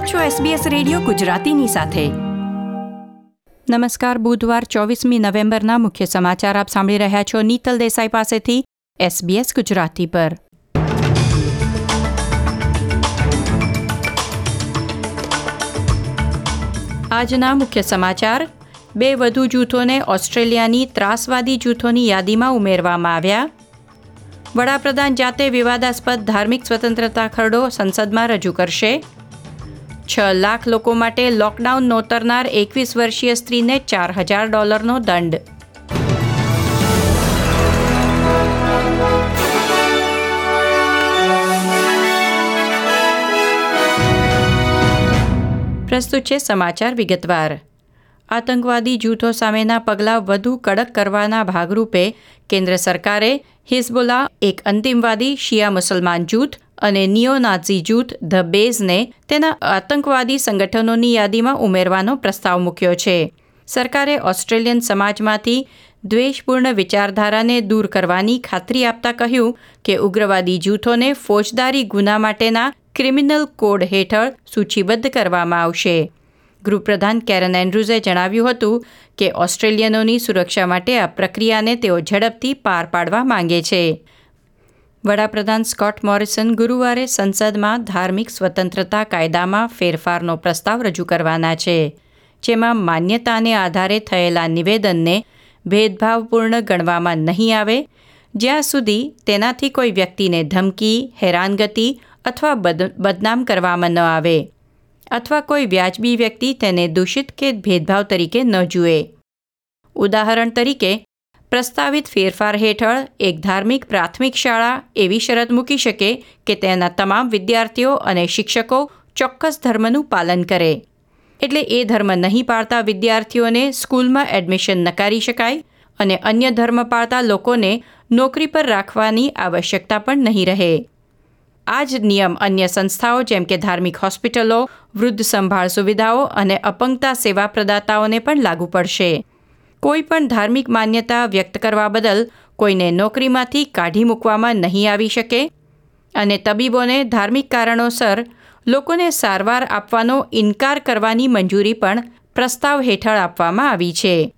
આપ છો SBS radio ગુજરાતીની સાથે. નમસ્કાર, બુધવાર ચોવીસમી નવેમ્બરના મુખ્ય સમાચાર આપ સાંભળી રહ્યા છો નીતલ દેસાઈ પાસેથી SBS ગુજરાતી પર. આજના મુખ્ય સમાચાર, બે વધુ જૂથોને ઓસ્ટ્રેલિયાની ત્રાસવાદી જૂથોની યાદીમાં ઉમેરવામાં આવ્યા. વડાપ્રધાન જાતે વિવાદાસ્પદ ધાર્મિક સ્વતંત્રતા ખરડો સંસદમાં રજૂ કરશે. છ લાખ લોકો માટે લોકડાઉન નોતરનાર એકવીસ વર્ષીય સ્ત્રીને ચાર હજાર ડોલરનો દંડ. પ્રસ્તુત છે સમાચાર વિગતવાર. આતંકવાદી જૂથો સામેના પગલાં વધુ કડક કરવાના ભાગરૂપે કેન્દ્ર સરકારે હિઝબુલ્લા એક અંતિમવાદી શિયા મુસલમાન જૂથ અને નિયોનાઝી જૂથ, ધ બેઝને તેના આતંકવાદી સંગઠનોની યાદીમાં ઉમેરવાનો પ્રસ્તાવ મૂક્યો છે. સરકારે ઓસ્ટ્રેલિયન સમાજમાંથી દ્વેષપૂર્ણ વિચારધારાને દૂર કરવાની ખાતરી આપતા કહ્યું કે ઉગ્રવાદી જૂથોને ફોજદારી ગુના માટેના ક્રિમિનલ કોડ હેઠળ સૂચિબદ્ધ કરવામાં આવશે. ગૃહપ્રધાન કેરન એન્ડ્રુઝે જણાવ્યું હતું કે ઓસ્ટ્રેલિયનોની સુરક્ષા માટે આ પ્રક્રિયાને તેઓ ઝડપથી પાર પાડવા માંગે છે. વડાપ્રધાન સ્કોટ મોરિસન ગુરુવારે સંસદમાં ધાર્મિક સ્વતંત્રતા કાયદામાં ફેરફારનો પ્રસ્તાવ રજૂ કરવાના છે, જેમાં માન્યતાને આધારે થયેલા નિવેદનને ભેદભાવપૂર્ણ ગણવામાં નહીં આવે, જ્યાં સુધી તેનાથી કોઈ વ્યક્તિને ધમકી, હેરાનગતિ અથવા બદનામ કરવામાં ન આવે, અથવા કોઈ વ્યાજબી વ્યક્તિ તેને દૂષિત કે ભેદભાવ તરીકે ન જુએ. ઉદાહરણ તરીકે પ્રસ્તાવિત ફેરફાર હેઠળ એક ધાર્મિક પ્રાથમિક શાળા એવી શરત મૂકી શકે કે તેના તમામ વિદ્યાર્થીઓ અને શિક્ષકો ચોક્કસ ધર્મનું પાલન કરે. એટલે એ ધર્મ નહીં પાળતા વિદ્યાર્થીઓને સ્કૂલમાં એડમિશન નકારી શકાય અને અન્ય ધર્મ પાળતા લોકોને નોકરી પર રાખવાની આવશ્યકતા પણ નહીં રહે. આ જ નિયમ અન્ય સંસ્થાઓ જેમ કે ધાર્મિક હોસ્પિટલો, વૃદ્ધ સંભાળ સુવિધાઓ અને અપંગતા સેવા પ્રદાતાઓને પણ લાગુ પડશે. કોઈ પણ ધાર્મિક માન્યતા વ્યક્ત કરવા બદલ કોઈને નોકરીમાંથી કાઢી મૂકવામાં નહીં આવી શકે અને તબીબોને ધાર્મિક કારણોસર લોકોને સારવાર આપવાનો ઇનકાર કરવાની મંજૂરી પણ પ્રસ્તાવ હેઠળ આપવામાં આવી છે.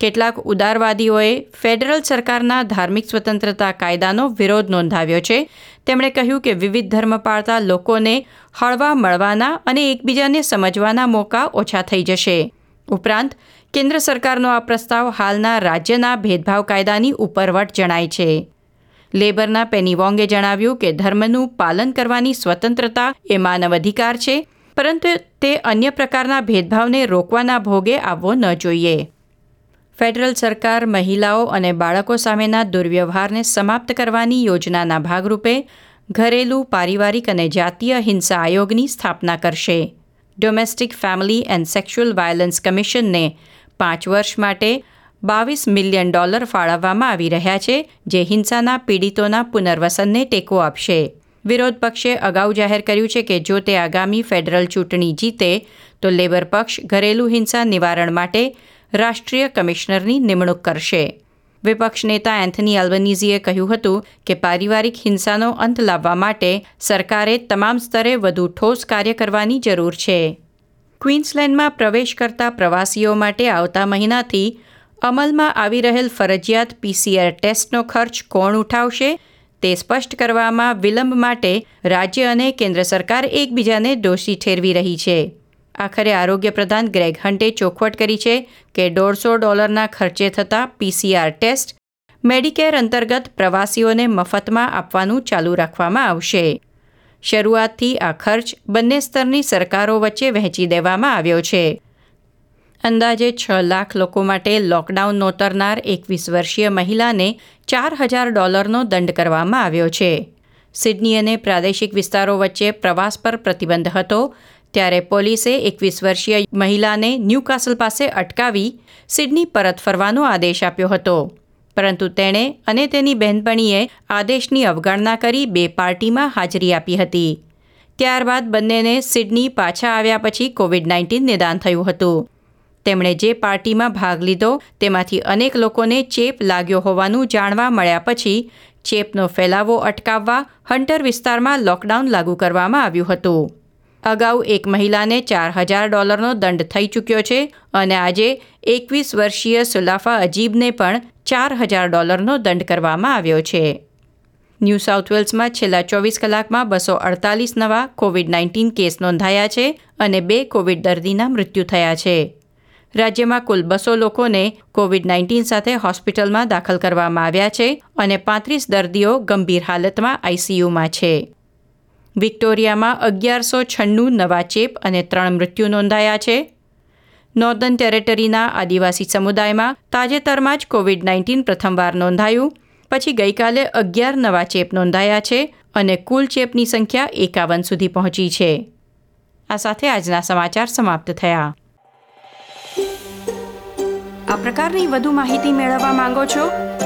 કેટલાક ઉદારવાદીઓએ ફેડરલ સરકારના ધાર્મિક સ્વતંત્રતા કાયદાનો વિરોધ નોંધાવ્યો છે. તેમણે કહ્યું કે વિવિધ ધર્મ પાળતા લોકોને હળવા મળવાના અને એકબીજાને સમજવાના મોકા ઓછા થઈ જશે. ઉપરાંત કેન્દ્ર સરકારનો આ પ્રસ્તાવ હાલના રાજ્યના ભેદભાવ કાયદાની ઉપરવટ જણાય છે. લેબરના પેની વોંગે જણાવ્યું કે ધર્મનું પાલન કરવાની સ્વતંત્રતા એ માનવ અધિકાર છે, પરંતુ તે અન્ય પ્રકારના ભેદભાવને રોકવાના ભોગે આવવો ન જોઈએ. ફેડરલ સરકાર મહિલાઓ અને બાળકો સામેના દુર્વ્યવહારને સમાપ્ત કરવાની યોજનાના ભાગરૂપે ઘરેલું, પારિવારિક અને જાતીય હિંસા આયોગની સ્થાપના કરશે. Domestic family and sexual violence કમિશનને પાંચ વર્ષ માટે બાવીસ મિલિયન ડોલર ફાળવવામાં આવી રહ્યા છે, જે હિંસાના પીડિતોના પુનર્વસનને ટેકો આપશે. વિરોધ પક્ષે અગાઉ જાહેર કર્યું છે કે જો તે આગામી ફેડરલ ચૂંટણી જીતે, તો લેબર પક્ષ ઘરેલું હિંસા નિવારણ માટે રાષ્ટ્રીય કમિશનરની નિમણૂક કરશે. વિપક્ષ નેતા એન્થની અલ્બનીઝીએ કહ્યું હતું કે પારિવારિક હિંસાનો અંત લાવવા માટે સરકારે તમામ સ્તરે વધુ ઠોસ કાર્ય કરવાની જરૂર છે. ક્વીન્સલેન્ડમાં પ્રવેશ કરતા પ્રવાસીઓ માટે આવતા મહિનાથી અમલમાં આવી રહેલ ફરજિયાત પીસીઆર ટેસ્ટનો ખર્ચ કોણ ઉઠાવશે તે સ્પષ્ટ કરવામાં વિલંબ માટે રાજ્ય અને કેન્દ્ર સરકાર એકબીજાને દોષી ઠેરવી રહી છે. આખરે આરોગ્ય પ્રધાન ગ્રેગ હન્ટે ચોખવટ કરી છે કે દોઢસો ડોલરના ખર્ચે થતા પીસીઆર ટેસ્ટ મેડિકેર અંતર્ગત પ્રવાસીઓને મફતમાં આપવાનું ચાલુ રાખવામાં આવશે. શરૂઆતથી આ ખર્ચ બંને સ્તરની સરકારો વચ્ચે વહેંચી દેવામાં આવ્યો છે. અંદાજે છ લાખ લોકો માટે લોકડાઉન નોતરનાર એકવીસ વર્ષીય મહિલાને ચાર હજાર ડોલરનો દંડ કરવામાં આવ્યો છે. સિડની અને પ્રાદેશિક વિસ્તારો વચ્ચે પ્રવાસ પર પ્રતિબંધ હતો. ત્યારે પોલીસે એકવીસ વર્ષીય મહિલાને ન્યૂકાસલ પાસે અટકાવી સિડની પરત ફરવાનો આદેશ આપ્યો હતો. પરંતુ તેણે અને તેની બહેનપણીએ આદેશની અવગણના કરી બે પાર્ટીમાં હાજરી આપી હતી. ત્યારબાદ બંનેને સિડની પાછા આવ્યા પછી કોવિડ નાઇન્ટીન નિદાન થયું હતું. તેમણે જે પાર્ટીમાં ભાગ લીધો તેમાંથી અનેક લોકોને ચેપ લાગ્યો હોવાનું જાણવા મળ્યા પછી ચેપનો ફેલાવો અટકાવવા હન્ટર વિસ્તારમાં લોકડાઉન લાગુ કરવામાં આવ્યું હતું. અગાઉ એક મહિલાને ચાર હજાર ડોલરનો દંડ થઈ ચૂક્યો છે અને આજે એકવીસ વર્ષીય સુલાફા અજીબને પણ ચાર હજાર ડોલરનો દંડ કરવામાં આવ્યો છે. ન્યૂ સાઉથ વેલ્સમાં છેલ્લા ચોવીસ કલાકમાં બસો અડતાલીસ નવા કોવિડ નાઇન્ટીન કેસ નોંધાયા છે અને બે કોવિડ દર્દીના મૃત્યુ થયા છે. રાજ્યમાં કુલ બસો લોકોને કોવિડ નાઇન્ટીન સાથે હોસ્પિટલમાં દાખલ કરવામાં આવ્યા છે અને પાંત્રીસ દર્દીઓ ગંભીર હાલતમાં આઈસીયુમાં છે. વિક્ટોરિયામાં અગિયારસો છન્નું નવા ચેપ અને ત્રણ મૃત્યુ નોંધાયા છે. નોર્ધન ટેરેટરીના આદિવાસી સમુદાયમાં તાજેતરમાં જ કોવિડ નાઇન્ટીન પ્રથમવાર નોંધાયું. પછી ગઈકાલે અગિયાર નવા ચેપ નોંધાયા છે અને કુલ ચેપની સંખ્યા એકાવન સુધી પહોંચી છે. આ સાથે આજના સમાચાર સમાપ્ત થયા. આ પ્રકારની વધુ માહિતી મેળવવા માંગો છો